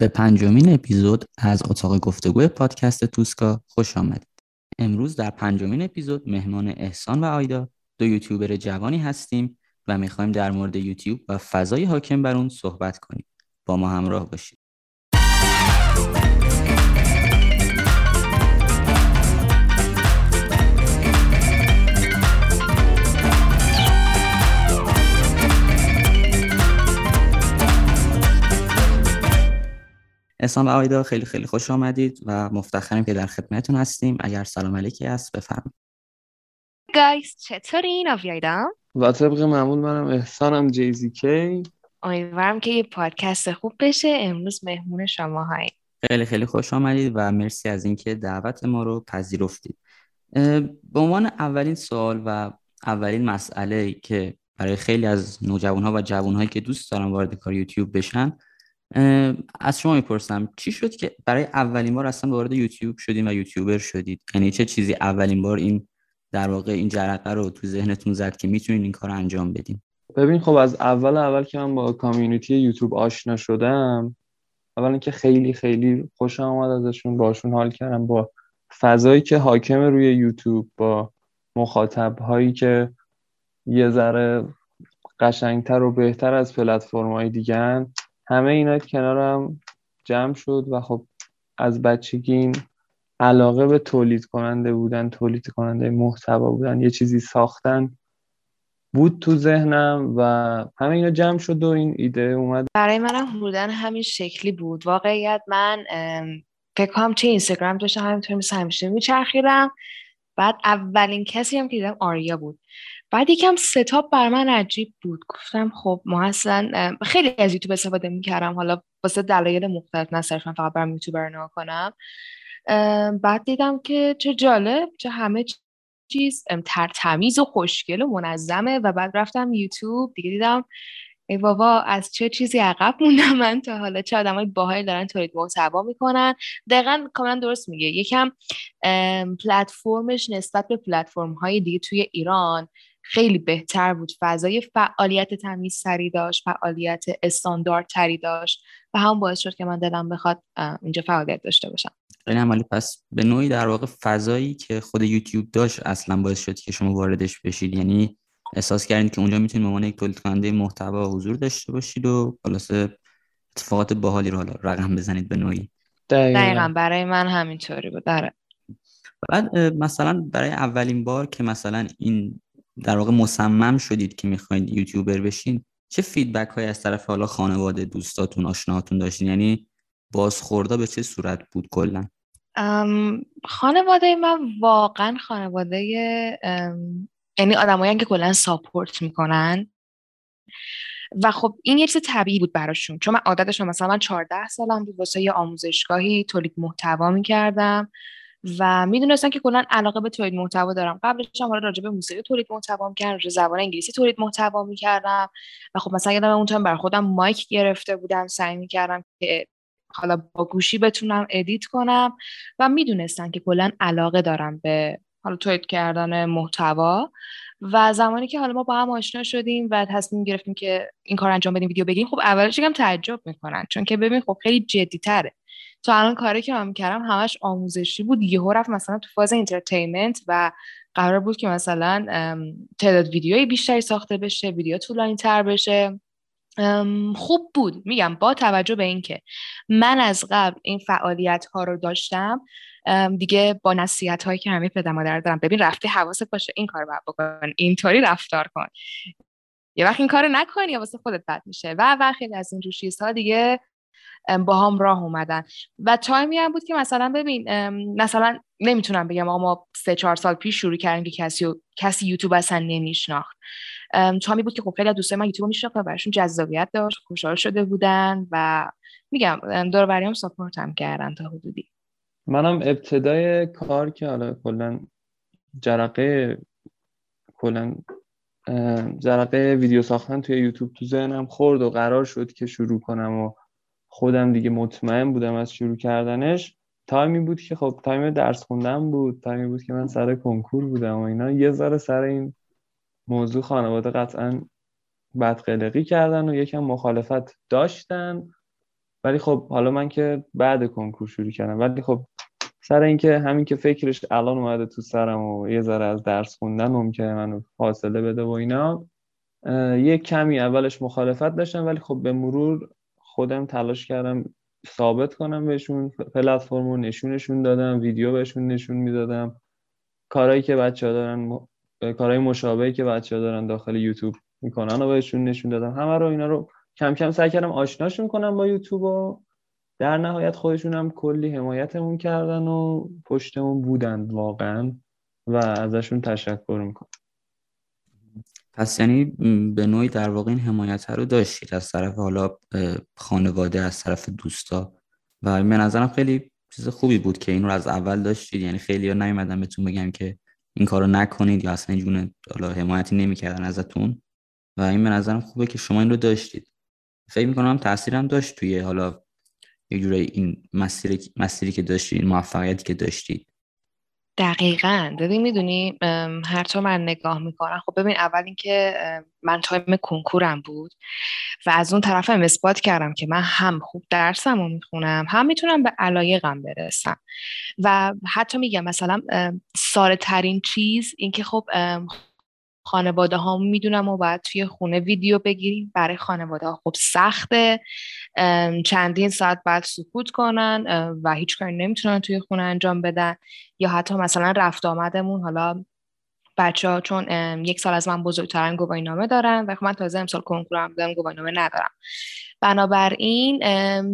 به پنجمین اپیزود از اتاق گفتگوی پادکست توسکا خوش آمدید. امروز در پنجمین اپیزود مهمان احسان و آیدا دو یوتیوبر جوانی هستیم و می‌خوایم در مورد یوتیوب و فضای حاکم بر اون صحبت کنیم. با ما همراه باشید. احسان و آیدا خیلی خیلی خوش آمدید و مفتخریم که در خدمتتون هستیم. اگر سلام علیکی هست بفرمایید. گایز چطورین؟ آویایدم و طبق معمول منم احسانم جیزی کی؟ امیدوارم که یه پادکست خوب بشه. امروز مهمون شما های خیلی خیلی خوش آمدید و مرسی از اینکه دعوت ما رو پذیرفتید. به عنوان اولین سوال و اولین مسئله که برای خیلی از نوجوان ها و جوان هایی که دوست دارن وارد کار یوتیوب بشن از شما می‌پرسم چی شد که برای اولین بار اصلا وارد یوتیوب شدین و یوتیوبر شدید؟ یعنی چه چیزی اولین بار این در واقع این جرقه رو تو ذهنتون زد که می‌تونین این کار انجام بدین؟ ببین خب از اول اول که من با کامیونیتی یوتیوب آشنا شدم اولا که خیلی خیلی خوشم آمد ازشون باشون حال کردم با فضایی که حاکم روی یوتیوب با مخاطب هایی که یه ذره قشنگتر و بهتر از پلتفرم های دیگه همه اینا کنارم جمع شد و خب از بچگی علاقه به تولید کننده بودن تولید کننده محتوا بودن یه چیزی ساختن بود تو ذهنم و همه اینا جمع شد و این ایده اومد. برای منم بودن همین شکلی بود. واقعیت من فکر کنم چه اینستاگرام داشتم همینطور مثل همیشه میچرخیدم. بعد اولین کسی هم که دیدم آریا بود. بعد یکم ستاپ بر من عجیب بود. گفتم خب ما اصلا خیلی از یوتیوب استفاده می‌کردم. حالا واسه دلایل مختلف نه صرفا فقط برم یوتیوبر نگاه کنم. بعد دیدم که چه جالب چه همه چیز ترتمیز و خوشگل و منظمه. و بعد رفتم یوتیوب. دیگه دیدم ای بابا از چه چیزی عقب موندم من تا حالا؟ چه آدمای باحال دارن تولید محتوا می‌کنن. دقیقا کاملا درست میگه یکم پلتفرمش نسبت به پلتفرم های دیگه توی ایران خیلی بهتر بود. فضای فعالیت تری داشت فعالیت تری داشت و هم باعث شد که من دلم بخواد اینجا فعالیت داشته باشم. خیلی عمالی. پس به نوعی در واقع فضایی که خود یوتیوب داشت اصلا باعث شد که شما واردش بشید. یعنی احساس کردید که اونجا می‌تونید به عنوان یک تولید کننده محتوا حضور داشته باشید و خلاصه اتفاقات باحالی رو حالا رقم بزنید به نوعی. دقیقا, برای من همینطوری بود. داره بعد مثلا برای اولین بار که مثلا این در واقع مصمم شدید که می‌خواید یوتیوبر بشین. چه فیدبک های از طرف حالا خانواده دوستاتون آشناهاتون داشتین؟ یعنی بازخوردا به چه صورت بود کلا؟ خانواده من واقعا خانواده یعنی آدمایی که کلا ساپورت می‌کنن. و خب این یه چیز طبیعی بود براشون. چون من عادتشون مثلا من 14 سالم بود واسه یه آموزشگاهی تولید محتوا می‌کردم. و می‌دونستن که کلا علاقه به تولید محتوا دارم. قبلش هم راجع به موسیقی تولید محتوا می‌کردم راجع زبان انگلیسی تولید محتوا می‌کردم و خب مثلا یادم اون تایم برای خودم mic گرفته بودم سعی می‌کردم که حالا با گوشی بتونم edit کنم و می‌دونستن که کلا علاقه دارم به حالا تولید کردن محتوا و زمانی که حالا ما با هم آشنا شدیم و تصمیم گرفتیم که این کار انجام بدیم ویدیو بگیم خب اولش یکم تعجب می‌کنن. چون که ببین خب خیلی جدی تره تو الان کاری که من کردم همش آموزشی بود. یهو رفت مثلا تو فاز انترتینمنت و قرار بود که مثلا تعداد ویدیوی بیشتری ساخته بشه ویدیو طولانی تر بشه خوب بود. میگم با توجه به اینکه من از قبل این فعالیت ها رو داشتم دیگه با نصیحت هایی که همه پدر مادر دارم ببین رفته حواست باشه این کار باید بکن اینطوری رفتار کن. یه وقت این کار نکنی یا واسه خودت بد میشه. و و از این چیزها دیگه با هم راه اومدن. و تایمی هم بود که مثلا ببین مثلا نمی‌تونم بگم آقا ما سه چهار سال پیش شروع کردیم که کسی کسی یوتیوب اصلا نمیشناخت. تایمی بود که خب خیلی دوستای من یوتیوب میشناختن براشون جذابیت داشت خوشحال شده بودن و میگم دور هم support هم کردن تا حدودی. منم ابتدای کار که حالا کلا جرقه کلا جرقه ویدیو ساختن توی یوتیوب تو ذهنم خورد و قرار شد که شروع کنم و خودم دیگه مطمئن بودم از شروع کردنش. تایمی بود که خب تایم درس خوندن بود. تایمی بود که من سر کنکور بودم و اینا. یه ذره سر این موضوع خانواده قطعا بدقلقی کردن و یکم مخالفت داشتن. ولی خب حالا من که بعد کنکور شروع کردم. ولی خب سر اینکه همین که فکرش الان اومده تو سرم و یه ذره از درس خوندن که منو فاصله بده و اینا یه کمی اولش مخالفت داشتم. ولی خب به مرور خودم تلاش کردم ثابت کنم بهشون پلتفرم رو نشونشون دادم ویدیو بهشون نشون می‌دادم. کارهایی که بچه ها دارن کارهای مشابهی که بچه ها دارن داخل یوتیوب می‌کنن و بهشون نشون دادم. همه رو اینا رو کم کم سعی کردم آشناشون کنم با یوتیوب و در نهایت خودشون هم کلی حمایتمون کردن و پشتمون بودن واقعا و ازشون تشکر می‌کنم. پس یعنی به نوعی در واقع این حمایت رو داشتید از طرف حالا خانواده از طرف دوستا. و به نظرم خیلی چیز خوبی بود که این رو از اول داشتید. یعنی خیلی ها نیومدن بهتون بگم که این کارو نکنید یا اصلا این حالا حمایتی نمی‌کردن ازتون. و این به نظرم خوبه که شما این رو داشتید. فکر می‌کنم تاثیرم داشت توی حالا یه جوری این مسیری, مسیری که داشتید این موفقیتی که داشتید. دقیقا. ببین می‌دونی هر طور من نگاه می‌کنم خب ببین اول اینکه من تایم کنکورم بود و از اون طرف هم اثبات کردم که من هم خوب درسم رو می‌خونم هم می‌تونم به علایقم برسم. و حتی میگم مثلا ساره ترین چیز اینکه خب خانواده ها می‌دونم و باید توی خونه ویدیو بگیریم برای خانواده ها خب سخته. چندین ساعت بعد سکوت کنن و هیچ کاری نمی‌تونن توی خونه انجام بدن یا حتی مثلا رفت آمدمون حالا بچه ها چون یک سال از من بزرگترن گواهی نامه دارن و خب من تازه امسال کنکورم بودم گواهی نامه ندارم. بنابراین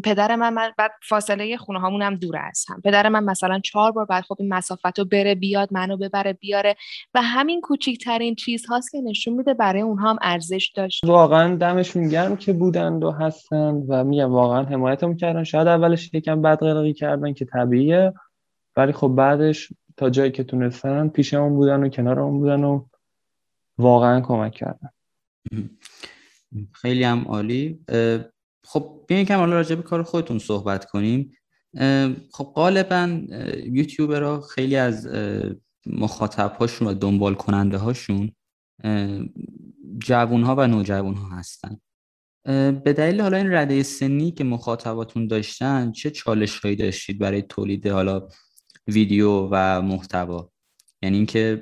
پدر من, من بعد فاصله خونه هامون هم دور از هم. پدر من مثلا چهار بار بعد خب این مسافت رو بره بیاد منو ببره بیاره و همین کوچیکترین چیز هاست که نشون میده برای اونها هم ارزش داشت. واقعا دمشون گرم که بودند و هستن و میگم واقعا حمایتمون کردن. شاید اولش یکم بد قلقی کردن که طبیعیه ولی خب بعدش تا جایی که تونستن پیشمون بودن و کنارمون بودن و واقعا کمک کردن. خیلی هم عالی. خب بیاین کم حالا راجع به کار خودتون صحبت کنیم. خب غالبا یوتیوبرها خیلی از مخاطب هاشون و دنبال کننده هاشون جوون ها و نوجوان ها هستن به دلیل حالا این رده سنی که مخاطباتون داشتن چه چالش هایی داشتید برای تولید حالا ویدیو و محتوا. یعنی اینکه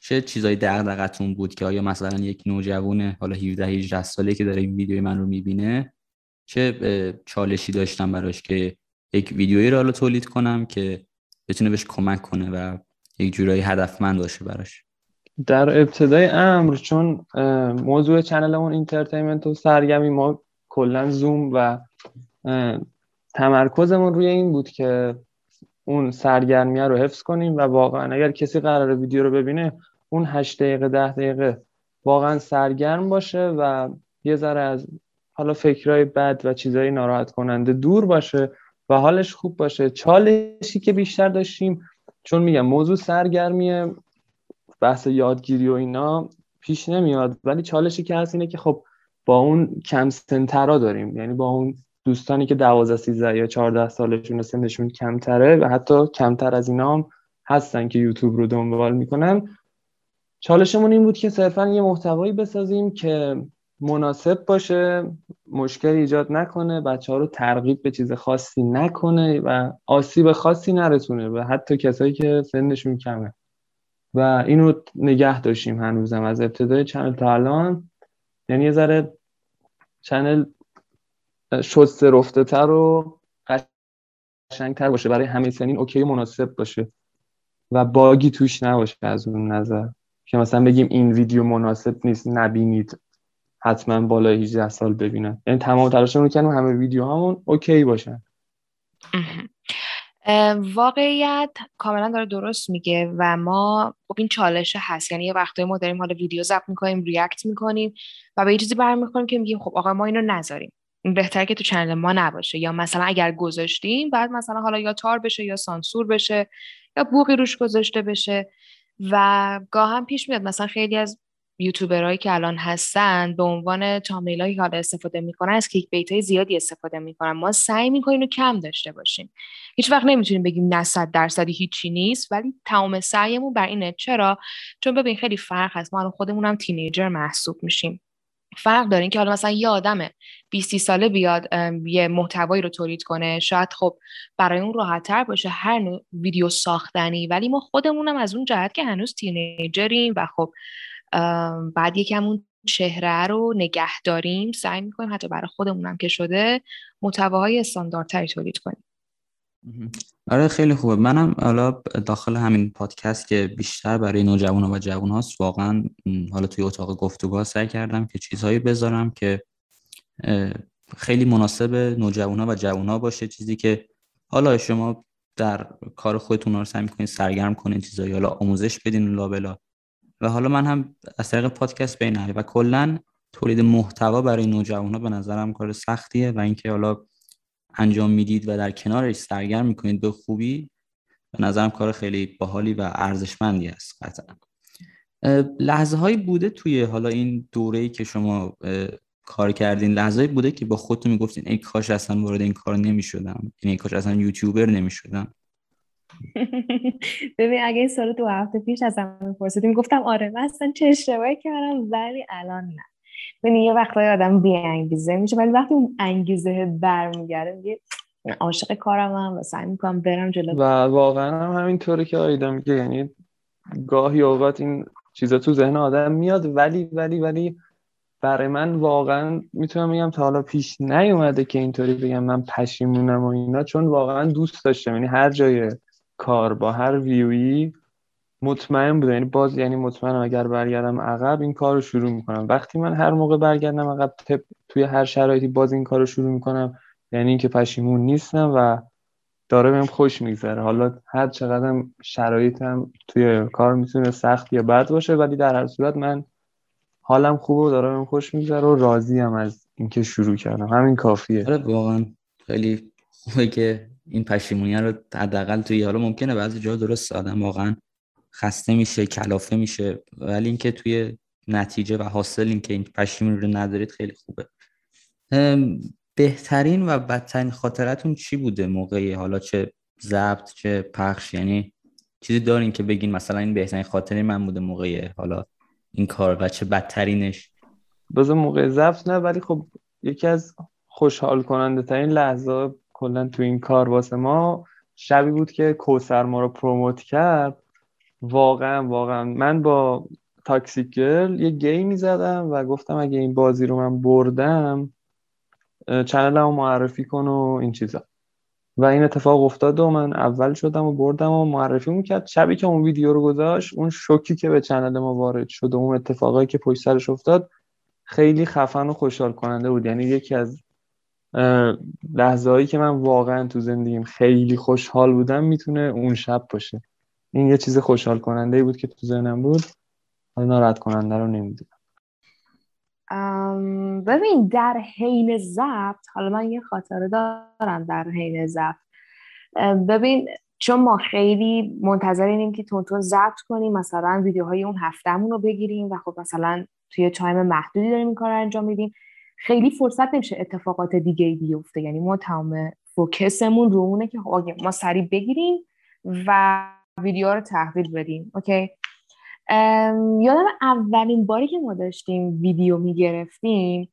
چه چیزای دغدغتون بود که آیا مثلا یک نوجوان حالا 17 18 ساله که داره این ویدیوی من رو می‌بینه چه چالشی داشتم براش که یک ویدیویی رو حالا تولید کنم که بتونه بهش کمک کنه و یک جورایی هدفمند باشه براش؟ در ابتدای امر چون موضوع channel مون entertainment و سرگرمی ما کلا زوم و تمرکزمون روی این بود که اون سرگرمیه رو حفظ کنیم و واقعا اگر کسی قرار ویدیو رو ببینه اون هشت دقیقه ده دقیقه واقعا سرگرم باشه و یه ذره از حالا فکرهای بد و چیزهای ناراحت کننده دور باشه و حالش خوب باشه. چالشی که بیشتر داشتیم چون میگم موضوع سرگرمیه بحث یادگیری و اینا پیش نمیاد ولی چالشی که هست اینه که خب با اون کم سنترا داریم. یعنی با اون دوستانی که 12 13 یا 14 سالشون سنشون کمتره و حتی کمتر از اینا هم هستن که یوتیوب رو دنبال می‌کنن. چالشمون این بود که صرفا یه محتوایی بسازیم که مناسب باشه مشکل ایجاد نکنه بچه ها رو ترغیب به چیز خاصی نکنه و آسیب خاصی نرسونه و حتی کسایی که سنشون کمه. و اینو نگه داشتیم هنوزم از ابتدای چنل تا الان. یعنی یه ذره channel شسته رفته تر و قشنگتر باشه. برای همه سنین okay مناسب باشه. و bug ی توش نباشه از اون نظر. که مثلا بگیم این ویدیو مناسب نیست نبینید. حتما بالای 18 سال ببینن. یعنی تمام تلاشمون رو کردیم همه ویدیو همون okay باشن. واقعیت کاملا داره درست میگه و ما خب این چالش هست. یعنی یه وقتایی ما داریم حالا ویدیو ضبط می‌کنیم react می‌کنیم و به یه چیزی برمیخوریم که میگیم خب آقا ما اینو نذاریم. این بهتره که تو چنل ما نباشه. یا مثلا اگر گذاشتیم بعد مثلا حالا یا تار بشه یا سانسور بشه یا بوقی روش گذاشته بشه. و گاه هم پیش میاد مثلا خیلی از یوتیوبرهایی که الان هستن به عنوان تامیلایی که حالا استفاده می‌کنن از کلیک بیت های زیادی استفاده می‌کنن. ما سعی می‌کنیم رو کم داشته باشیم. هیچ وقت نمی‌تونیم بگیم نه صد درصدی هیچی نیست ولی تمام سعیمون بر اینه. چرا؟ چون ببین خیلی فرق هست. ما الان خودمون هم تینیجر محسوب میشیم. فرق داره. که حالا مثلا یه آدم 20 ساله بیاد یه محتوایی رو تولید کنه شاید خب برای اون راحتتر باشه هر نوع ویدیو ساختنی. ولی ما خودمونم از اون جهت که هنوز تینیجریم و خب بعد یکم اون چهره رو نگه داریم سعی می‌کنیم حتی برای خودمونم که شده محتواهای استانداردتری تولید کنیم. آره خیلی خوبه. منم حالا داخل همین پادکست که بیشتر برای نوجوان و جوان هاست واقعا حالا توی اتاق گفتگو سعی کردم که چیزهایی بذارم که خیلی مناسب نوجوان و جوان باشه. چیزی که حالا شما در کار خودتون رو سعی می‌کنید سرگرم کنین چیزایی حالا آموزش بدین لابلا و حالا من هم از طریق پادکست بین و کلا تولید محتوا برای نوجوان ها به نظرم کار سختیه و اینکه حالا انجام می‌دید و در کنارش سرگرم می‌کنید به خوبی به نظرم کار خیلی باحالی و ارزشمندی است قطعا. لحظه هایی بوده توی حالا این دوره که شما کار کردین لحظه بوده که با خودتون می‌گفتین ای کاش اصلا وارد این کار نمی‌شدم یعنی ای کاش اصلا یوتیوبر نمی‌شدم. ببین اگه این سال دو هفته پیش از من پرسیدیم گفتم آره من اصلا چه اشتباهی کردم ولی الان نه. ببین یه وقتای آدم بی انگیزه میشه ولی وقتی اون انگیزه برمیگرده میگه عاشق کارم هم و سعی می‌کنم برم جلو. و واقعا هم همینطوره که آیدا میگه یعنی گاهی اوقات این چیزا تو ذهن آدم میاد ولی ولی ولی برای من واقعا می‌تونم بگم تا حالا پیش نیومده که اینطوری بگم من پشیمونم و اینا چون واقعا دوست داشتم. یعنی هر جای کار با هر ویویی مطمئن بودم. یعنی باز یعنی مطمئنم اگر برگردم عقب این کار رو شروع می‌کنم. وقتی من هر موقع برگردم عقب توی هر شرایطی باز این کار رو شروع می‌کنم. یعنی اینکه پشیمون نیستم و داره بهم خوش میگذره. حالا هر چقدر شرایطم توی کار می‌تونه سخت یا بد باشه ولی در هر صورت من حالم خوبه و داره بهم خوش میگذره و راضیم از اینکه شروع کردم. همین کافیه. آره واقعا خیلی خوبه که این پشیمونی رو حداقل توی حالا ممکنه بعضی جا درست آدم واقعا خسته میشه کلافه میشه. ولی اینکه توی نتیجه و حاصل اینکه این پشیمونی رو ندارید خیلی خوبه. بهترین و بدترین خاطرتون چی بوده موقعی؟ حالا چه ضبط چه پخش؟ یعنی چیزی دارین که بگین مثلا این بهترین خاطره من بوده موقعی حالا این کار و چه بدترینش؟ بذار موقع ضبط نه ولی خب یکی از خوشحال کننده ترین لحظه کلا تو این کار واسه ما شبی بود که کوسر ما رو پروموت کرد. واقعا واقعا. من با تاکسی گرل یه game ی زدم و گفتم اگه این بازی رو من بردم channel رو معرفی کن و این چیزا. و این اتفاق افتاد و من اول شدم و بردم و معرفی می‌کرد شبی که اون ویدیو رو گذاشت اون شوکی که به channel ما وارد شد و اون اتفاقایی که پشت سرش افتاد خیلی خفن و خوشحال کننده بود. یعنی یکی از لحظه هایی که من واقعا تو زندگیم خیلی خوشحال بودم می‌تونه اون شب باشه. این یه چیز خوشحال کننده بود که تو ذهنم بود. حالا ناراحت کننده رو نمی‌دونم. ببین در حین ضبط حالا من یه خاطره دارم در حین ضبط. ببین چون ما خیلی منتظرینیم که تونتون ضبط کنیم مثلا ویدیوهای اون هفتهمون رو بگیریم و خب مثلا توی تایم محدودی داریم این کار رو انجام میدیم. خیلی فرصت نمیشه اتفاقات دیگه ای بیفته. یعنی ما تمام فوکسمون رو اونه که خب ما سریع بگیریم و ویدیو رو تحویل بدیم اوکی؟ یادم اولین باری که ما داشتیم ویدیو می‌گرفتیم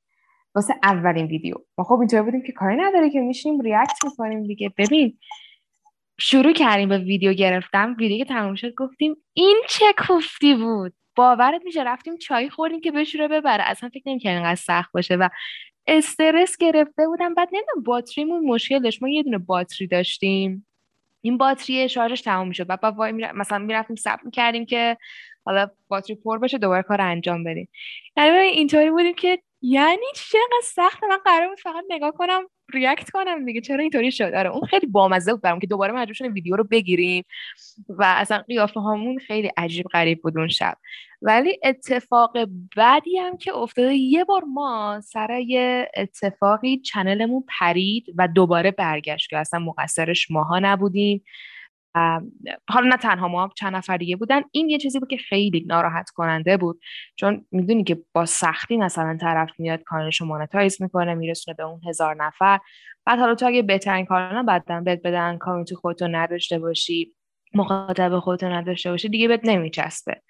واسه اولین ویدیو. ما خب اینطور بودیم که کاری نداره که میشیم ریاکت می‌کنیم دیگه. ببین شروع کردیم به ویدیو گرفتم. ویدیو که تموم شد گفتیم این چه کوفتی بود؟ باورت میشه رفتیم چای خوردیم که بشوره ببره. اصلا فکر نمی‌کردیم اینقدر سخت باشه و استرس گرفته بودم. بعد نمی‌دونم باتریمون مشکل داشت. ما یه دونه باتری داشتیم. این باتری شارژش تموم می‌شد. بعد وای مثلا می‌رفتیم ثبت می‌کردیم که حالا باتری پر بشه دوباره کار انجام بدیم. یعنی اینطوری بودیم که یعنی چقدر سخت من قرار بود فقط نگاه کنم ریاکت کنم دیگه. چرا اینطوری شد؟ آره اون خیلی بامزه بود برام که دوباره مجبور شدیم ویدیو رو بگیریم و اصلا قیافه هامون خیلی عجیب غریب بود اون شب. ولی اتفاق بعدی هم که افتاده یه بار ما سر اتفاقی چنلمون پرید و دوباره برگشت. که اصلا مقصرش ماها نبودیم. حالا نه تنها ما چند نفر دیگه بودن. این یه چیزی بود که خیلی ناراحت کننده بود. چون می‌دونی که با سختی مثلا طرف میاد کانالش رو مانتایز می‌کنه میرسونه به اون هزار نفر. بعد حالا تو اگه بهترین کارا بعدا بهت بدن کامیونیتی خودتو نداشته باشی مخاطب خودتو نداشته باشی دیگه بهت نمیچسبه.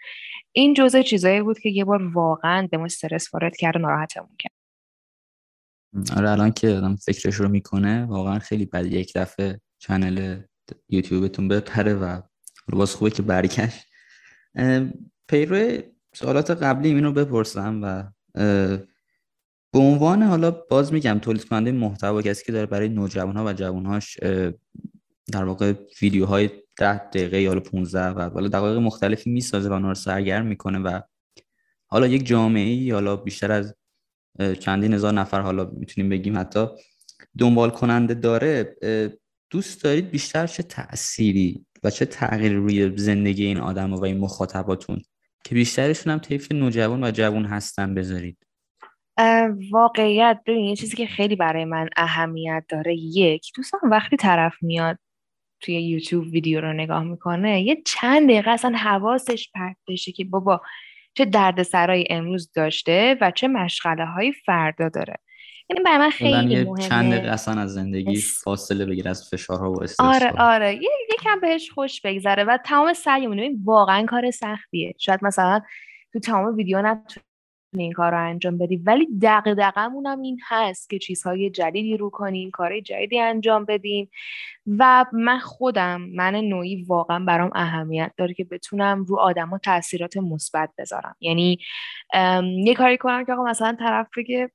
این جزء چیزایی بود که یه بار واقعا به استرس وارد کرد و ناراحتمون کرد. آره الان که آدم فکرش رو می‌کنه واقعا خیلی بد یک دفعه چنل یوتیوبتون بپره و باز خوبه که برگشت. پیرو سوالات قبلی اینو بپرسم و به عنوان حالا باز میگم تولید کننده محتوا کسی که داره برای نوجوان ها و جوانهاش در واقع ویدیوهای ده دقیقه یا 15 و حالا دقایق مختلفی می‌سازه و اونها رو سرگرم می‌کنه و حالا یک جامعه ای حالا بیشتر از چندین هزار نفر حالا می‌تونیم بگیم حتی دنبال کننده داره دوست دارید بیشتر چه تأثیری و چه تغییری روی زندگی این آدم و این مخاطباتون که بیشترشون هم طیف نوجوان و جوان هستن بذارید؟ واقعیت ببین یه چیزی که خیلی برای من اهمیت داره یک دوستان وقتی طرف میاد توی یوتیوب ویدیو رو نگاه می‌کنه یه چند دقیقه اصلا حواسش پرت بشه که بابا چه دردسرایی امروز داشته و چه مشغله های فردا داره. این برای من خیلی مهمه. چند دقیقه از زندگی فاصله بگیر از فشارها و استرس آره آره. یکم بهش خوش بگذره و تمام سعیمون این واقعا کار سختیه. شاید مثلا تو تمام ویدیو نتونی این کار رو انجام بدی ولی دقیقمون هم این هست که چیزهای جدیدی رو کنیم کار جدیدی انجام بدیم و من خودم من نوعی واقعا برام اهمیت داره که بتونم رو آدم ها تاثیرات مثبت بذارم. یعنی یه کاری کنم که آقا مثلا طرف بگه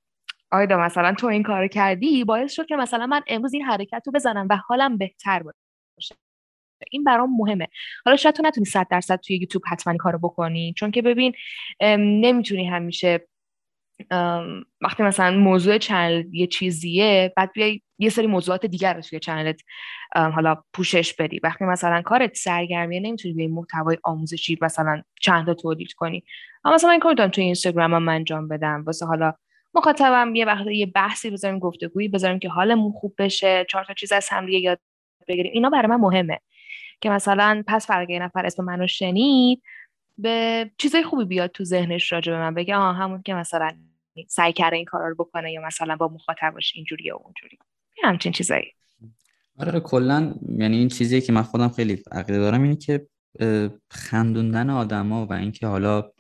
آیدا مثلا تو این کار کردی باعث شد که مثلا من امروز این حرکت رو بزنم و حالم بهتر باشه. این برام مهمه. حالا شاید تو نتونی صد درصد توی یوتیوب حتما کارو بکنی چون که ببین نمی‌تونی همیشه وقتی مثلا موضوع چنل یه چیزیه بعد بیای یه سری موضوعات دیگر رو توی چنلت حالا پوشش بدی. وقتی مثلا کارت سرگرمیه نمی‌تونی به محتوای آموزشی مثلا چند تا تولید کنی. اما مثلا این کار توی اینستاگرام انجام بدم. واسه حالا مخاطبم یه وقت یه بحثی بذاریم گفتگویی بذاریم که حالمون خوب بشه چهار تا چیز از هم یاد بگیریم. اینا برای من مهمه که مثلا پس فرق یه نفر اسم منو شنید به چیزای خوبی بیاد تو ذهنش راجع به من بگه آها همون که مثلا سعی کرده این کارا رو بکنه یا مثلا با مخاطبش اینجوری یا اونجوری. همچین چیزایی. آره کلا یعنی این چیزی که من خودم خیلی عقیده دارم اینه که خندوندن آدما و اینکه حالا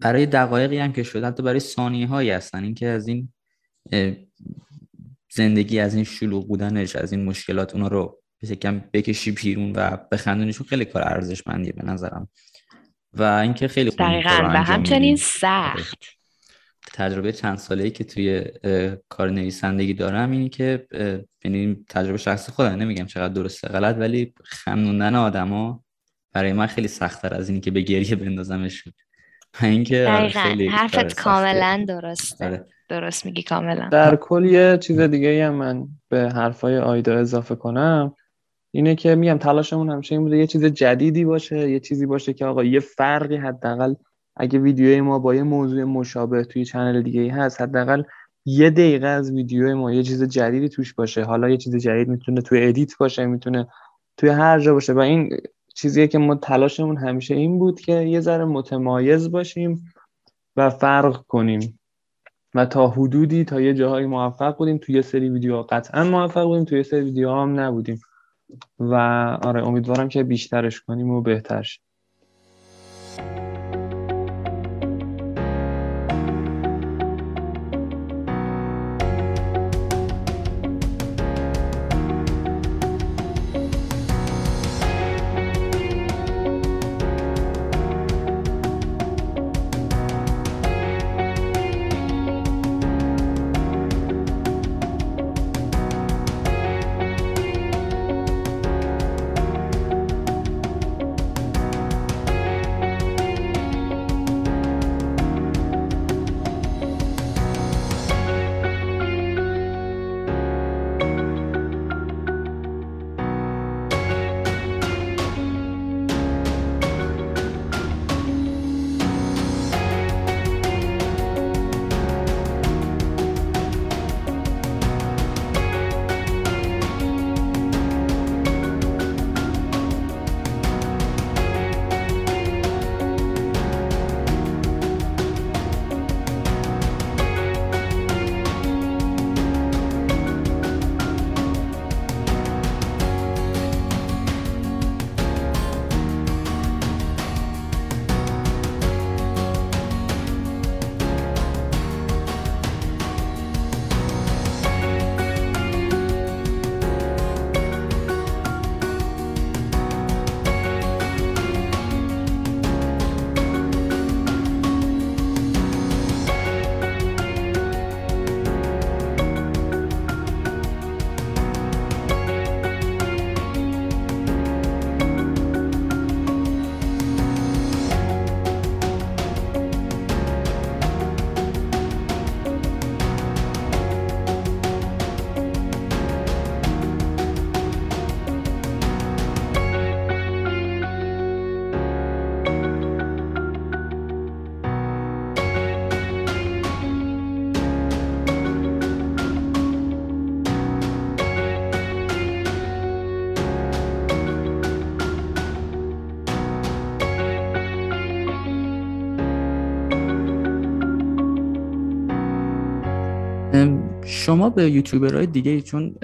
برای دقایقی هم که شده حتی برای ثانیه هایی هستن. اینکه از این زندگی از این شلوغ بودنش از این مشکلات اونا رو کم بکشی بیرون و بخندونیشون خیلی کار ارزشمندیه به نظرم. و اینکه خیلی دقیقاً و همچنین سخت. تجربه چند ساله ای که توی کار نویسندگی دارم اینی که یعنی تجربه شخصی خودم نمیگم چقدر درسته غلط ولی خندوندن آدما برای من خیلی سختتر از اینی که به گریه بندازمش اینکه آره، خیلی حرفت کاملا درسته. آره. درست میگی کاملا. در کل یه چیز دیگه هم من به حرفای آیدا اضافه کنم اینه که میگم تلاشمون همیشه این بوده یه چیز جدیدی باشه یه چیزی باشه که آقا یه فرقی حداقل اگه ویدیوی ما با یه موضوع مشابه توی چنل دیگه ای هست حداقل یه دقیقه از ویدیو ما یه چیز جدیدی توش باشه. حالا یه چیز جدید می‌تونه توی ادیت باشه می‌تونه توی هر جا باشه. و این چیزیه که ما تلاشمون همیشه این بود که یه ذره متمایز باشیم و فرق کنیم. و تا حدودی تا یه جاهایی موفق بودیم. توی یه سری ویدیوها قطعا موفق بودیم توی یه سری ویدیوها هم نبودیم. و آره امیدوارم که بیشترش کنیم و بهتر شما به یوتیوبرهای دیگه چون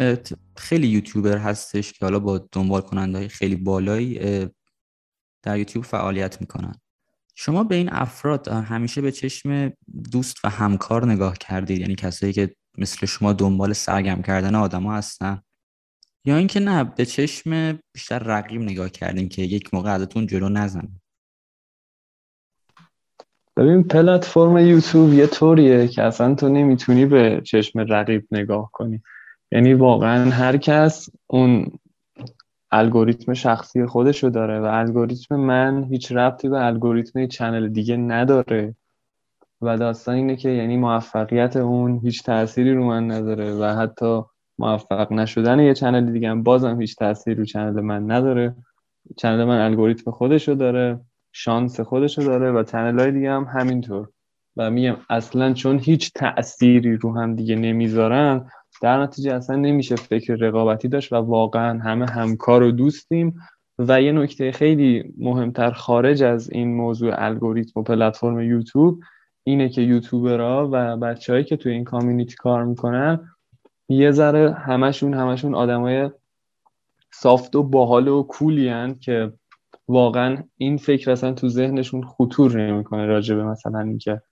خیلی یوتیوبر هستش که حالا با دنبال کننده خیلی بالایی در یوتیوب فعالیت می‌کنن. شما به این افراد همیشه به چشم دوست و همکار نگاه کردید؟ یعنی کسایی که مثل شما دنبال سرگرم کردن آدما هستن؟ یا اینکه نه به چشم بیشتر رقیب نگاه کردین که یک موقع ازتون جلو نزن ببین پلتفرم یوتیوب یه طوریه که اصلا تو نمی‌تونی به چشم رقیب نگاه کنی. یعنی واقعا هر کس اون الگوریتم شخصی خودشو داره و الگوریتم من هیچ ربطی به الگوریتم channel دیگه نداره. و داستان اینه که یعنی موفقیت اون هیچ تأثیری رو من نداره و حتی موفق نشدن یه channel دیگه هم بازم هیچ تأثیری رو channel من نداره. چنل من الگوریتم خودشو داره. شانس خودشو داره و چنل های دیگه هم همینطور. و میگم اصلا چون هیچ تأثیری رو هم دیگه نمی‌ذارن در نتیجه اصلا نمیشه فکر رقابتی داشت و واقعا همه همکار و دوستیم. و یه نکته خیلی مهمتر خارج از این موضوع الگوریتم و پلتفرم یوتیوب اینه که یوتیوبرها و بچههایی که توی این کامیونیتی کار می‌کنن یه ذره همشون همشون آدمای سافت و باحال و کولی که واقعا این فکر اصلا تو ذهنشون خطور نمی‌کنه راجع به مثلا اینکه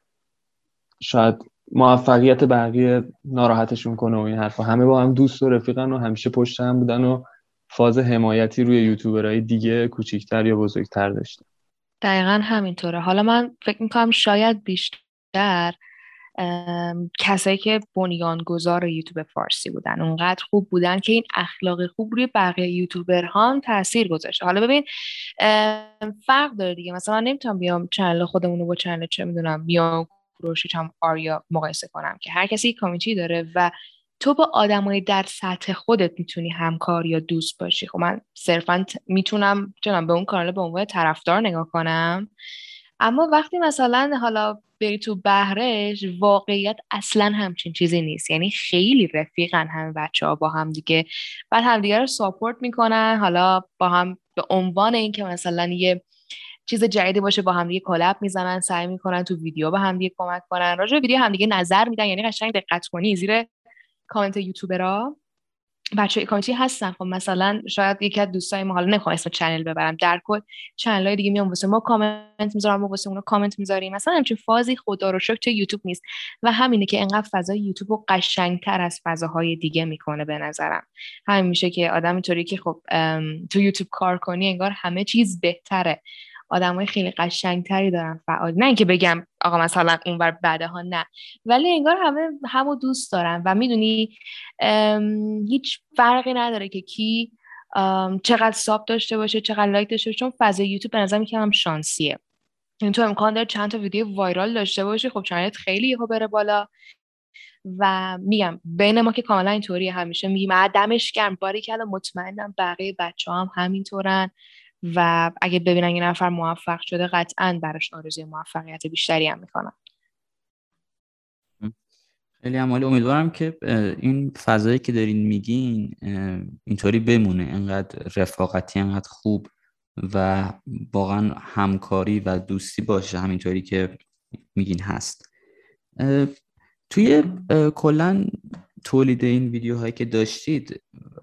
شاید موفقیت بقیه ناراحتشون کنه و این حرفا. همه با هم دوست و رفیقن و همیشه پشت هم بودن و فاز حمایتی روی یوتیوبرهای دیگه کوچیکتر یا بزرگتر داشتن. دقیقا همینطوره. حالا من فکر می‌کنم شاید بیشتر کسایی که بنیانگذار یوتیوب فارسی بودن اونقدر خوب بودن که این اخلاق خوب روی بقیه یوتیوبرها هم تاثیر گذاشته. حالا ببین فرق داره دیگه. مثلا نمی‌تونم بیام چنل خودمون رو با چنل چه می‌دونم بیام کروشیچ هم آریا مقایسه کنم که هر کسی کامیتی داره و تو با آدمای در سطح خودت می‌تونی همکار یا دوست باشی. خب من صرفا می‌تونم چنم به اون کانال به عنوان طرفدار نگاه کنم. اما وقتی مثلا حالا بری تو بهرش واقعیت اصلا همچین چیزی نیست. یعنی خیلی رفیقن همه بچه ها با هم دیگه. بعد همدیگه رو support می‌کنن. حالا با هم به عنوان اینکه مثلا یه چیز جدیدی باشه با همدیگه collab می‌زنن سعی می‌کنن تو ویدیو با همدیگه کمک کنن. راجع به ویدیو همدیگه نظر میدن. یعنی قشنگ دقت کنی. زیر comment YouTuber ها. بچه کامنتی هستن. خب مثلا شاید یکی از دوستای ما حالا نمی‌خوام اسم channel ببرم در کل channel های دیگه میام واسه ما کامنت می‌ذارم ما واسه اونا کامنت می‌ذاریم. مثلا همچین فازی خدا رو شکر یوتیوب نیست. و همینه که انقدر فضای یوتیوب رو قشنگتر از فضاهای دیگه می‌کنه به نظرم. همین میشه که آدم اینطوری که خب تو یوتیوب کار کنی انگار همه چیز بهتره. آدمای خیلی قشنگتری دارن فعال. نه اینکه بگم آقا مثلا اونور بعده ها نه. ولی انگار همه همو دوست دارن و می‌دونی هیچ فرقی نداره که کی چقدر ساب داشته باشه چقدر لایک داشته باشه چون فضای یوتیوب به نظر هم شانسیه. این یعنی تو امکان داره چند تا ویدیو وایرال داشته باشه خب چنلت خیلی یهو بره بالا. و میگم بین ما که کاملا اینطوری همیشه میگیم دمش گرم. باری که مطمئنم بقیه بچه هم همینطورن. و اگه ببینن یه نفر موفق شده قطعا براش آرزوی موفقیت بیشتری هم می‌کنن. خیلی عمالی. امیدوارم که این فضایی که دارین میگین اینطوری بمونه. انقدر رفاقتی انقدر خوب و واقعا همکاری و دوستی باشه همینطوری که میگین هست. توی کلا تولید این ویدیوهایی که داشتید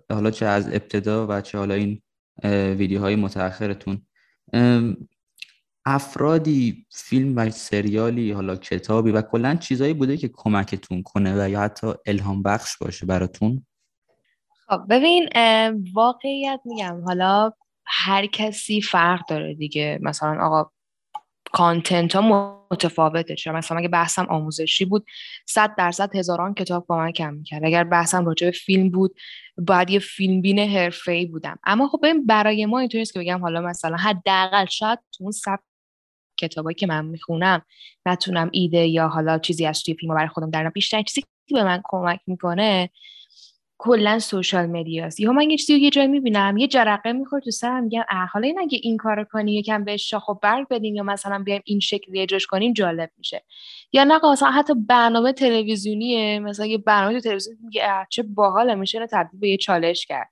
حالا چه از ابتدا و چه حالا این ویدیوهای متأخرتون. افرادی فیلم و سریالی حالا کتابی و کلا چیزایی بوده که کمکتون کنه و یا حتی الهام بخش باشه براتون؟ خب ببین واقعیت میگم حالا هر کسی فرق داره دیگه. مثلا آقا کانتنت ها متفاوته. چرا؟ مثلا اگه بحثم آموزشی بود صد درصد هزاران کتاب کمکم می‌کرد. اگر بحثم راجع به فیلم بود باید یه فیلم بین ای بودم. اما خب برای ما اینطوری که بگم حالا مثلا حداقل شاید تو اون سب کتابایی که من می‌خونم نتونم ایده یا حالا چیزی از توی فیلم برای خودم در بیشتر چیزی که به من کمک می‌کنه کلا سوشال مدیاست یا من یه چیزی یه جایی می‌بینم یه جرقه می‌خوره تو سرم میگم حالا این اگه این کارو کنی یکم بهش شاخ و برگ بدیم یا مثلا بیایم این شکلی اجراش کنیم جالب میشه. یا نه مثلا حتی برنامه تلویزیونیه مثلا یه برنامه تو تلویزیون میگه چه باحال میشه رو تبدیل به یه چالش کرد.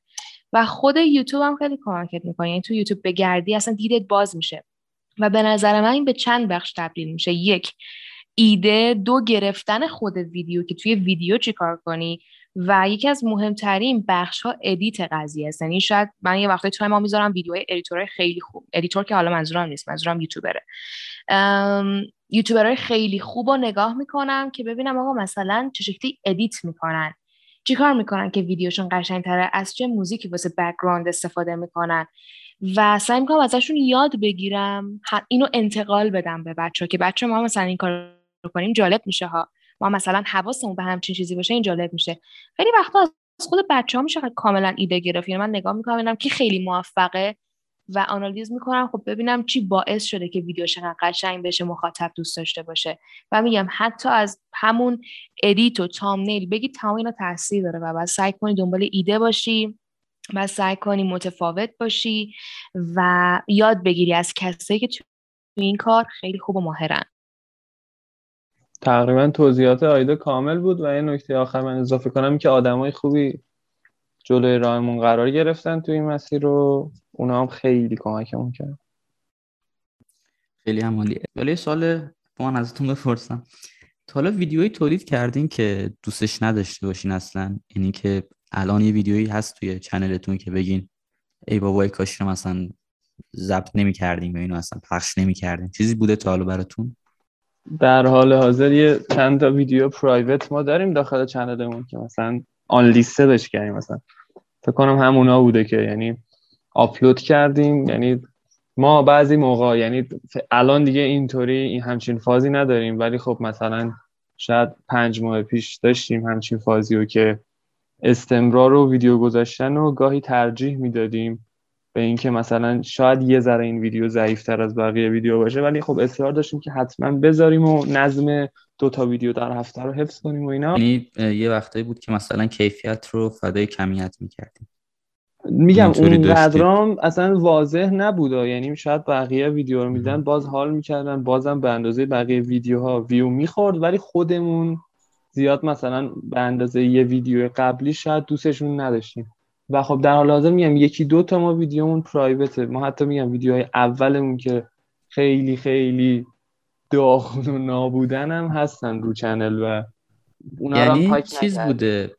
و خود یوتیوب هم خیلی کمکت می‌کنه یعنی تو یوتیوب بگردی اصلا دیدت باز میشه. و به نظر من این به چند بخش تبدیل میشه. یک ایده دو گرفتن خود ویدیو که توی ویدیو چیکار کنی؟ و یکی از مهمترین بخش ها edit قضیه است. یعنی شاید من یه وقتی توی ما می‌ذارم ویدیوهای editor های خیلی خوب editor که حالا منظورم نیست منظورم یوتیوبره. یوتیوبرهای خیلی خوب رو نگاه می‌کنم که ببینم آقا مثلا چه شکلی edit می‌کنن. چیکار می‌کنن که ویدیوشون قشنگتره؟ از چه موزیکی واسه background استفاده می‌کنن؟ و سعی می‌کنم ازشون یاد بگیرم اینو انتقال بدم به بچه که بچه ما مثلا این کار رو کنیم جالب میشه ها. ما مثلا حواسمون به همچین چیزی باشه این جالب میشه. خیلی وقتا از خود بچه ها میشه کاملا ایده گرفت. یعنی من نگاه می‌کنم ببینم کی خیلی موفقه و آنالیز می‌کنم. خب ببینم چی باعث شده که ویدیو شنن قشنگ بشه مخاطب دوست داشته باشه. و میگم حتی از همون ادیت و تامنیل بگی تمام اینا تاثیر داره و بعد سعی کنی دنبال ایده باشی و سعی کنی متفاوت باشی و یاد بگیری از کسایی که تو این کار خیلی خوب و ماهرن. تقریبا توضیحات آیده کامل بود و یه نکته آخر من اضافه کنم که آدمای خوبی جلوی راهمون قرار گرفتن تو این مسیر رو اونا هم خیلی کمکمون کرد خیلی هم ولی سال من ازتون بپرسم. تا حالا ویدیویی تولید کردین که دوستش نداشته باشین اصلا یعنی که الان یه ویدیویی هست توی چنلتون که بگین ای بابای کاش رو مثلا ضبط نمی کردیم یا اینو اصلا پخش نمی کردیم چیزی بوده تا حالا براتون؟ در حال حاضر یه چند تا ویدیو پرایوت ما داریم داخل چنلمون که مثلا آن لیسته داشت کردیم. مثلا فکر کنم همونا بوده که یعنی آپلود کردیم. یعنی ما بعضی موقع یعنی الان دیگه اینطوری این همچین فازی نداریم ولی خب مثلا شاید پنج ماه پیش داشتیم همچین فازی رو که استمرار و ویدیو گذاشتن و گاهی ترجیح می‌دادیم. به اینکه مثلا شاید یه ذره این ویدیو ضعیفتر از بقیه ویدیو باشه ولی خب اصرار داشتیم که حتما بذاریم و نظم دو تا ویدیو در هفته رو حفظ کنیم و اینا. یعنی یه وقتایی بود که مثلا کیفیت رو فدای کمیت می‌کردیم. میگم اون قدرام اصلا واضح نبود یعنی شاید بقیه ویدیو رو میدن باز حال می‌کردن بازم به اندازه بقیه ویدیوها ویو می‌خورد ولی خودمون زیاد مثلا به اندازه یه ویدیو قبلی شاید دوستشون نداشتیم. و خب در حال حاضر میگم یکی دو تا ما ویدیومون پرایوته ما حتی میگم ویدیوهای اولمون که خیلی خیلی داغون و نابودن هم هستن رو channel و یعنی چیز بوده؟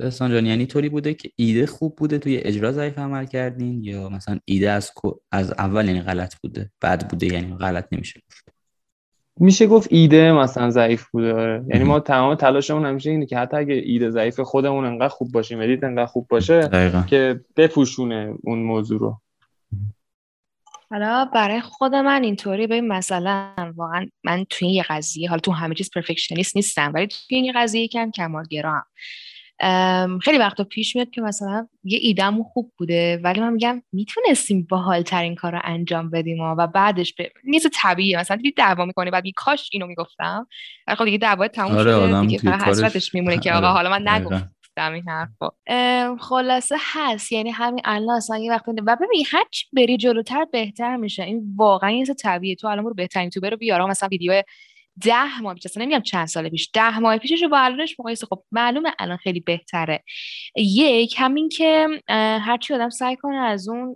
احسان جان یعنی طوری بوده که ایده خوب بوده توی اجرا ضعیف عمل کردین یا مثلا ایده از از اول یعنی غلط بوده؟ بعد بوده یعنی غلط نمیشه میشه گفت ایده مثلا ضعیف بوده آره. یعنی ما تمام تلاشمون همیشه اینه که حتی اگه ایده ضعیف خودمون انقدر خوب باشیم edit انقدر خوب باشه دقیقا. که بپوشونه اون موضوع رو حالا برای خود من اینطوری به مثلا واقعا من توی یه قضیه حالا تو همه چیز پرفکشنیست نیستم ولی توی این قضیه کم کمالگرا هم خیلی وقتا پیش میاد که مثلا یه ایدهمون خوب بوده ولی من میگم می‌تونستیم باحال ترین کار رو انجام بدیم و بعدش به نیست طبیعیه. مثلا دیگه دعوا می‌کنه بعد کاش اینو می‌گفتم. ولی خب دیگه دعوا تموم آره شده دیگه حسرتش میمونه که آقا آره، حالا من نگفتم این حرفا خلاصه هست. یعنی همین الان اصلا یه وقت و ببین هر بری جلوتر بهتر میشه. این واقعا یه طبیعیه. تو الان رو بهترین یوتیوبر رو بیارا مثلا ویدیو ده ماه پیش اصلا نمیگم چند سال پیش ده ماه پیشش رو با الانش مقایسه. خب معلومه الان خیلی بهتره. یک همین که هرچی آدم سعی کنه از اون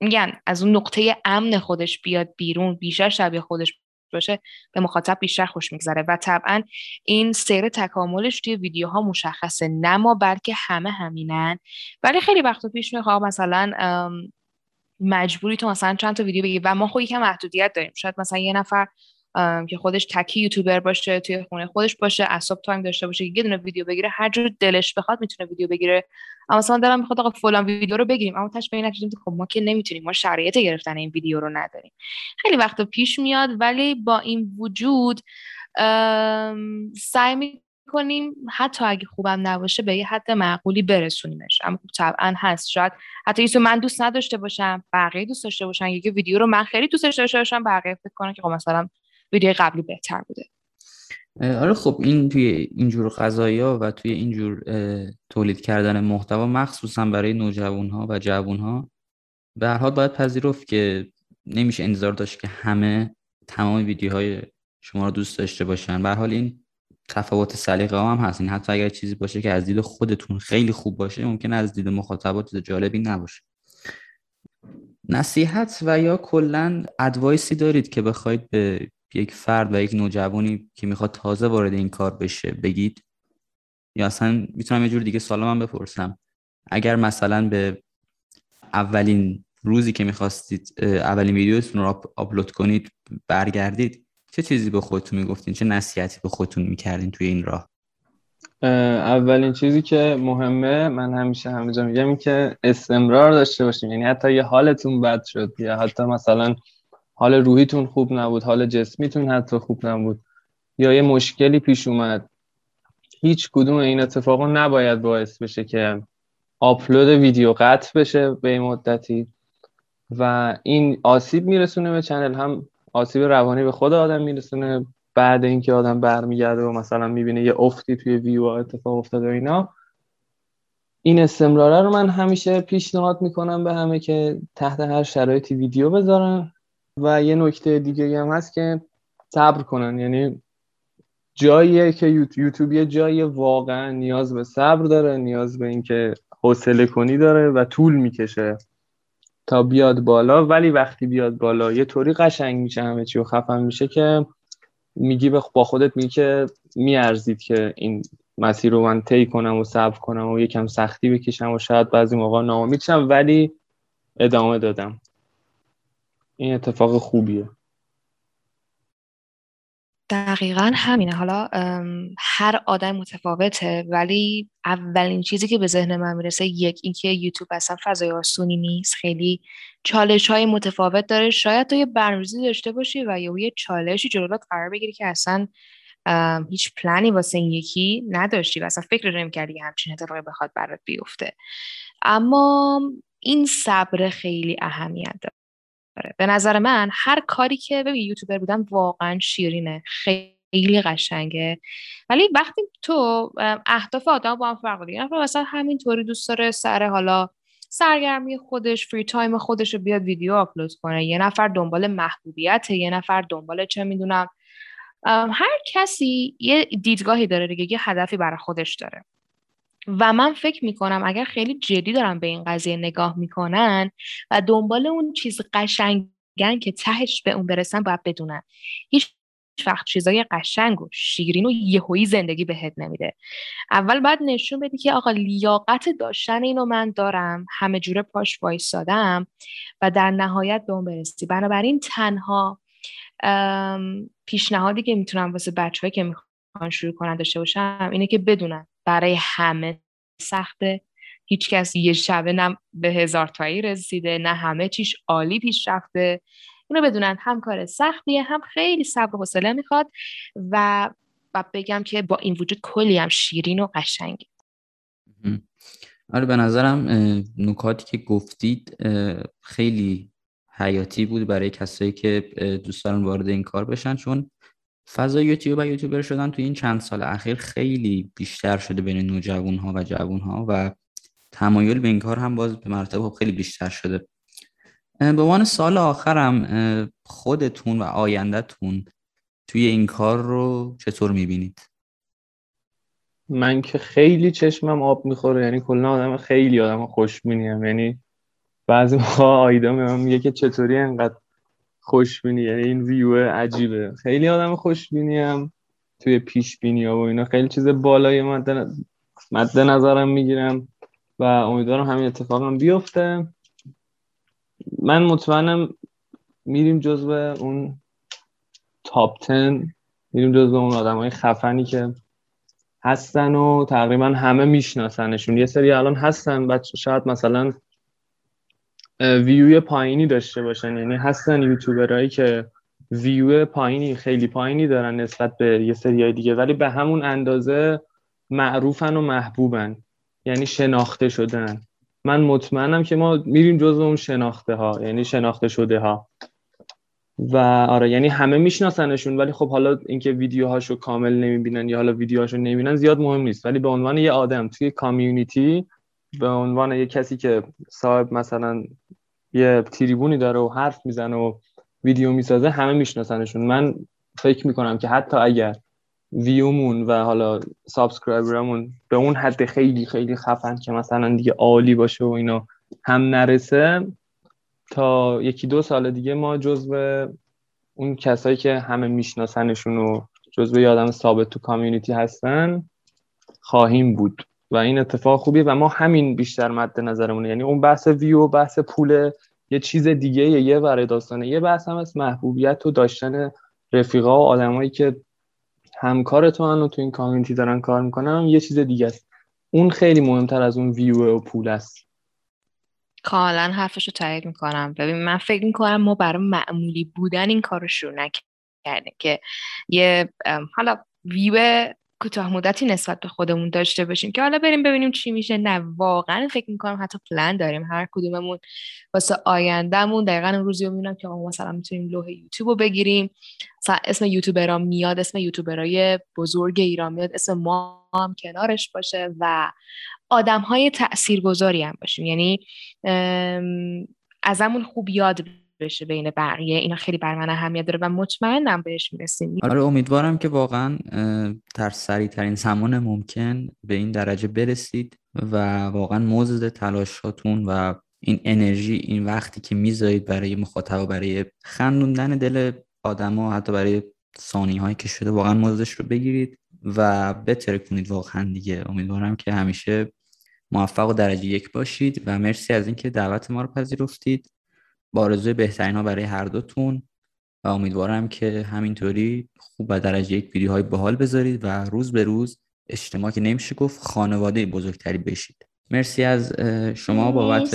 میگن از اون نقطه امن خودش بیاد بیرون بیشتر شبیه خودش باشه به مخاطب بیشتر خوش میگذره. و طبعا این سیر تکاملش توی ویدیوها مشخصه نه ما بلکه همه همینن. ولی خیلی وقت پیش می‌خواه مثلا مجبوری تو مثلا چند تا ویدیو بگی و ما خود یکم محدودیت داریم. شاید مثلا یه نفر که خودش تکی یوتیوبر باشه توی خونه خودش باشه اصاب تایم داشته باشه یه دونه ویدیو بگیره هر جور دلش بخواد می‌تونه ویدیو بگیره. اما مثلا دلم می‌خواد آقا فلان ویدیو رو بگیریم. اما تاش به این خب ما که نمی‌تونیم ما شرایط گرفتن این ویدیو رو نداریم. خیلی وقت پیش میاد ولی با این وجود سعی می‌کنیم حتی اگه خوبم نباشه به یه حد معقولی برسونیمش. اما خب طبعا هست. شاید حتی ایسو من دوست نداشته باشم بقیه دوست داشته باشن یکی ویدیو رو من خیلی دوست داشته باشم بقیه فکر کنن که خب مثلا ویدیو قبلی بهتر بوده. آره خب این توی اینجور ها و توی اینجور تولید کردن محتوا مخصوصا برای نوجوان ها و جوان ها به هر حال باید پذیرفت که نمیشه انتظار داشت که همه تمام ویدیوهای شما رو دوست داشته باشن. به حال این تفاوت سلیقه هم هست. این حتی اگر چیزی باشه که از دید خودتون خیلی خوب باشه ممکن از دید مخاطبات جالبی نباشه. نصیحت و یا کلا ادوایسی دارید که بخواید به یک فرد و یک نوجوانی که می‌خواد تازه وارد این کار بشه بگید؟ یا اصلا می‌تونم یه جور دیگه سوال من بپرسم. اگر مثلا به اولین روزی که می‌خواستید اولین ویدیوتون رو آپلود کنید برگردید چه چیزی به خودتون می‌گفتین؟ چه نصیحتی به خودتون می‌کردین توی این راه؟ اولین چیزی که مهمه من همیشه همینجا میگم این که استمرار داشته باشیم یعنی حتی یه حالتون بد شد یا حتی مثلا حال روحیتون خوب نبود حال جسمیتون حتی خوب نبود. یا یه مشکلی پیش اومد. هیچ کدوم این اتفاقا نباید باعث بشه که آپلود ویدیو قطع بشه به این مدتی. و این آسیب میرسونه به چنل. هم آسیب روانی به خود آدم میرسونه. بعد اینکه آدم برمیگرده و مثلا می‌بینه یه افتی توی ویو اتفاق افتاده و اینا. این استمراره رو من همیشه پیشنهاد می‌کنم به همه که تحت هر شرایطی ویدیو بذارن. و یه نکته دیگه هم هست که صبر کنن. یعنی جاییه که یوتیوب یه جایی واقعا نیاز به صبر داره نیاز به اینکه حوصله کنی داره و طول می‌کشه تا بیاد بالا. ولی وقتی بیاد بالا یه طوری قشنگ میشه همه چی و خفن میشه که میگی با خودت میگی که میارزید که این مسیر رو من طی کنم و صبر کنم و یکم سختی بکشم و شاید بعضی موقع ناامید شم. ولی ادامه دادم. این اتفاق خوبیه. دقیقا همینه. حالا هر آدم متفاوته ولی اولین چیزی که به ذهن من می‌رسه یک اینکه یوتیوب اصلا فضای آسونی نیست. خیلی چالش های متفاوت داره. شاید تو یه برنامه‌ریزی داشته باشی و یه چالشی جلوت قرار بگیری که اصلا هیچ پلانی واسه این یکی نداشتی و اصلا فکر نمی‌کردی همچین اتفاقی بخواد برات بیفته. اما این صبر خیلی اهمیت داره. به نظر من هر کاری که ببین یوتیوبر بودن واقعا شیرینه. خیلی قشنگه. ولی وقتی تو اهداف آدم با هم فرق داره مثلا همینطوری دوست داره سر حالا سرگرمی خودش فری تایم خودش رو بیاد ویدیو آپلود کنه. یه نفر دنبال محبوبیت یه نفر دنبال چه می‌دونم هر کسی یه دیدگاهی داره دیگه یه هدفی برای خودش داره. و من فکر می‌کنم اگر خیلی جدی دارن به این قضیه نگاه می‌کنن و دنبال اون چیز قشنگن که تهش به اون برسن باید بدونن. هیچ وقت چیزای قشنگ و شیرین و یهویی زندگی بهت نمیده. اول باید نشون بدی که آقا لیاقت داشتن اینو من دارم همه جوره پاش وایستادم و در نهایت به اون برسی. بنابراین تنها پیشنهادی که می‌تونم واسه بچه‌ای که می‌خوان شروع کنن داشته باشم اینه که بدونن برای همه سخته. هیچ کس یه شبه نه به هزار تایی رسیده نه همه چیش عالی پیش رفته اینو بدونن هم کار سختیه هم خیلی صبر و حوصله می‌خواد و و بگم که با این وجود کلی هم شیرین و قشنگی آره به نظرم نکاتی که گفتید خیلی حیاتی بود برای کسایی که دوست دارن وارد این کار بشن چون فضای یوتیوب و یوتیوبر شدن تو این چند سال اخیر خیلی بیشتر شده بین نوجوان ها و جوان ها و تمایل به این کار هم باز به مرتبه خیلی بیشتر شده به عنوان سال آخرم خودتون و آیندهتون توی این کار رو چطور می‌بینید؟ من که خیلی چشمم آب می‌خوره یعنی کلا آدم خیلی آدم خوشبینیم یعنی بعضی موقع آیدا میگه که چطوری انقدر خوشبینی یعنی این ویو عجیبه. خیلی آدم خوشبینی هم توی پیش بینی ها و اینا. خیلی چیز بالای مد, مد نظرم می‌گیرم و امیدوارم همین اتفاق هم بیفته. من مطمئنم میریم جزو اون تاپ 10 میریم جزو اون آدم های خفنی که هستن و تقریبا همه میشناسنشون. یه سری الان هستن بچه شاید مثلا ویوی پایینی داشته باشن. یعنی هستن یوتیوبرهایی که ویو پایینی خیلی پایینی دارن نسبت به یه سری دیگه. ولی به همون اندازه معروفن و محبوبن. یعنی شناخته شدن. من مطمئنم که ما میریم جزو اون شناخته ها یعنی شناخته شده ها و آره یعنی همه میشناسنشون. ولی خب حالا اینکه ویدیوهاشو کامل نمی‌بینن یا حالا ویدیوهاشو نمی‌بینن زیاد مهم نیست. ولی به عنوان یه آدم توی کامیونیتی به عنوان یه کسی که صاحب مثلا یه تریبونی داره و حرف می‌زنه و ویدیو می‌سازه همه میشناسنشون. من فکر می‌کنم که حتی اگر ویومون و حالا subscriber مون به اون حد خیلی خیلی خفن که مثلا دیگه عالی باشه و اینا هم نرسه تا یکی دو سال دیگه ما جزو اون کسایی که همه میشناسنشون و جزو آدم ثابت تو community هستن خواهیم بود. و این اتفاق خوبیه و ما همین بیشتر مد نظرمونه. یعنی اون بحث ویو بحث پول یه چیز دیگه یه برای داستانه. یه بحث هم از محبوبیت و داشتن رفیقا و آدمایی که همکار تو و تو این کامیونیتی دارن کار می‌کنن یه چیز دیگه است. اون خیلی مهمتر از اون ویو و پول است. کاملا حرفش رو تایید می‌کنم. ببین من فکر می‌کنم ما برای معمولی بودن این کار رو شروع نکردیم که یه حالا ویو کوتاه مدتی نسبت به خودمون داشته باشیم که حالا بریم ببینیم چی میشه. نه واقعا فکر می‌کنم حتی پلان داریم. هر کدوممون واسه آیندهمون دقیقا اون روزی می‌بینم که مثلا می‌تونیم لوح یوتیوب رو بگیریم. مثلا اسم یوتیوبرا میاد اسم یوتیوبرای بزرگ ایران میاد اسم ما هم کنارش باشه و آدم های تأثیر گذاری هم باشیم. یعنی ازمون خوب یاد بشه بین بقیه اینا خیلی بر من اهمیت داره و مطمئنم بهش می‌رسیم. آره امیدوارم که واقعا در سریع ترین زمان ممکن به این درجه برسید و واقعا موزد تلاشاتون و این انرژی این وقتی که می‌ذارید برای مخاطب برای خندوندن دل آدما حتی برای ثانی هایی که شده واقعا موزدش رو بگیرید و بترکونید واقعا دیگه. امیدوارم که همیشه موفق و درجه یک باشید و مرسی از اینکه دعوت ما رو پذیرفتید. با آرزوی بهترین ها برای هر دوتون و امیدوارم که همینطوری خوب و درجه یک ویدیوهای باحال بذارید و روز به روز اجتماع که نمیشه گفت خانواده بزرگتری بشید. مرسی از شما بابت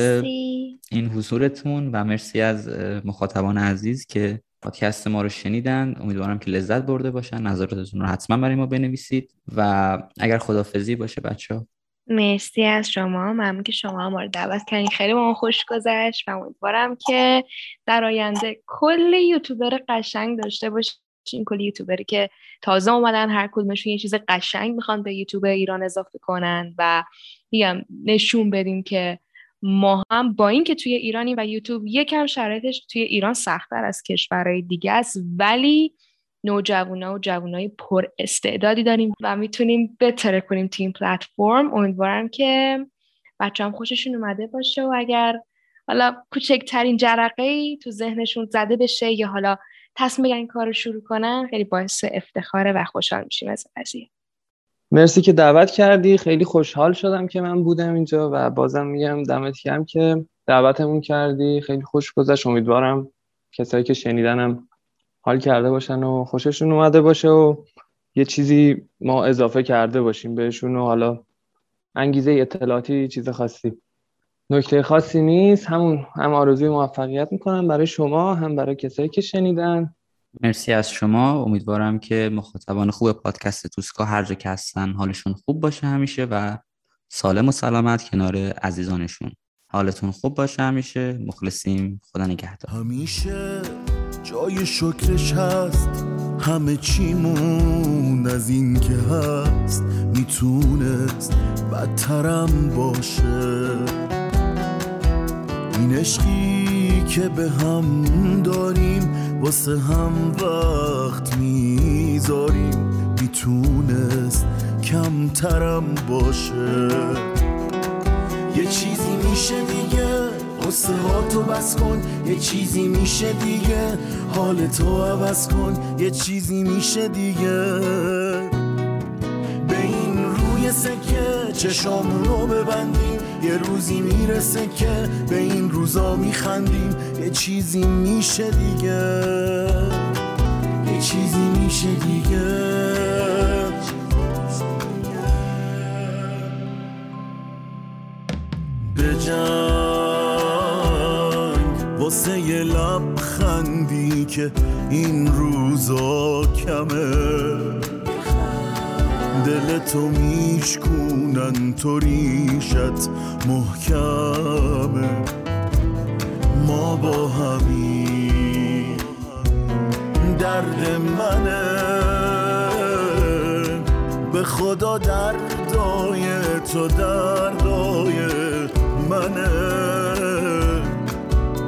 این حضورتون و مرسی از مخاطبان عزیز که پادکست ما رو شنیدن. امیدوارم که لذت برده باشن. نظراتتون رو حتما برای ما بنویسید. و اگر خدافزی باشه بچه ها مرسی از شما. ممنون که شما ما رو دعوت کردین. خیلی با خوش گذشت. و امیدوارم که در آینده کل یوتیوبر قشنگ داشته باشین. کل یوتیوبری که تازه اومدن هر کدومشون یه چیز قشنگ می‌خوان به یوتیوب ایران اضافه کنن و میگم نشون بدیم که ما هم با اینکه توی ایرانی و یوتیوب یکم شرایطش توی ایران سختتر از کشورهای دیگه است. ولی نوجوانا و جوانای پر استعدادی داریم و می‌تونیم بتره کنیم تیم پلتفرم. امیدوارم که بچه هم خوششون اومده باشه و اگر حالا کوچکترین جرقه ای تو ذهنشون زده بشه یا حالا تصمیم بگن کار رو شروع کنن خیلی باعث افتخاره و خوشحال میشیم از قضیه. مرسی که دعوت کردی. خیلی خوشحال شدم که من بودم اینجا و بازم میگم دمت گرم که دعوتمون کردی. خیلی خوش گذشت. امیدوارم کسایی که شنیدنم حال کرده باشن و خوششون اومده باشه و یه چیزی ما اضافه کرده باشیم بهشون و حالا انگیزه اطلاعاتی چیز خاصی. نکته خاصی نیست همون هم آرزوی موفقیت می‌کنم برای شما هم برای کسایی که شنیدن. مرسی از شما. امیدوارم که مخاطبان خوب پادکست توسکا هر جا که هستن حالشون خوب باشه همیشه و سالم و سلامت کنار عزیزانشون. حالتون خوب باشه همیشه. مخلصیم. خدا نگهدار. همیشه جای شکرش هست. همه چیمون از این که هست. می‌تونست بدترم باشه. این عشقی که به هم داریم واسه هم وقت می‌ذاریم. می‌تونست کمترم باشه. یه چیزی میشه دیگه قصه ها تو بس کن یه چیزی میشه دیگه. حال تو عوض کن یه چیزی میشه دیگه. به این روی سکه چشامون رو ببندیم یه روزی می‌رسه که به این روزا میخندیم. یه چیزی میشه دیگه. یه چیزی میشه دیگه. یه لبخندی که این روزا کمه. دل تو میشکونن تو ریشت محکمه. ما با همین درد منه. به خدا دردای تو دردای منه.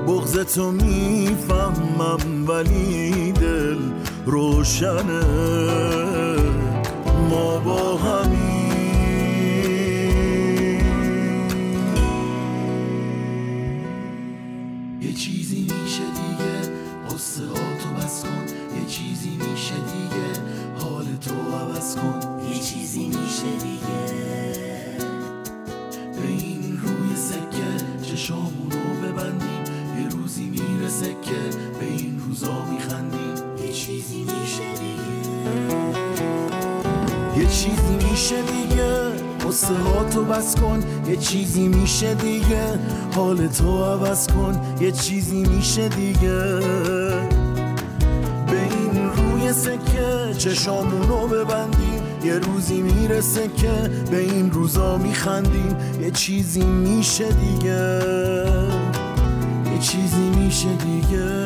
بغز تو می‌فهمم ولی دل روشنه. ما با همین روزی می‌رسه که به این روزا میخندیم. یه چیزی میشه دیگه. یه چیزی میشه دیگه. قصه تو بس کن. یه چیزی میشه دیگه. حال تو عوض کن. یه چیزی میشه دیگه. به این روی سکه چشامونو ببندیم. یه روزی می‌رسه که به این روزا میخندیم. یه چیزی میشه دیگه. چیزی میشه دیگه.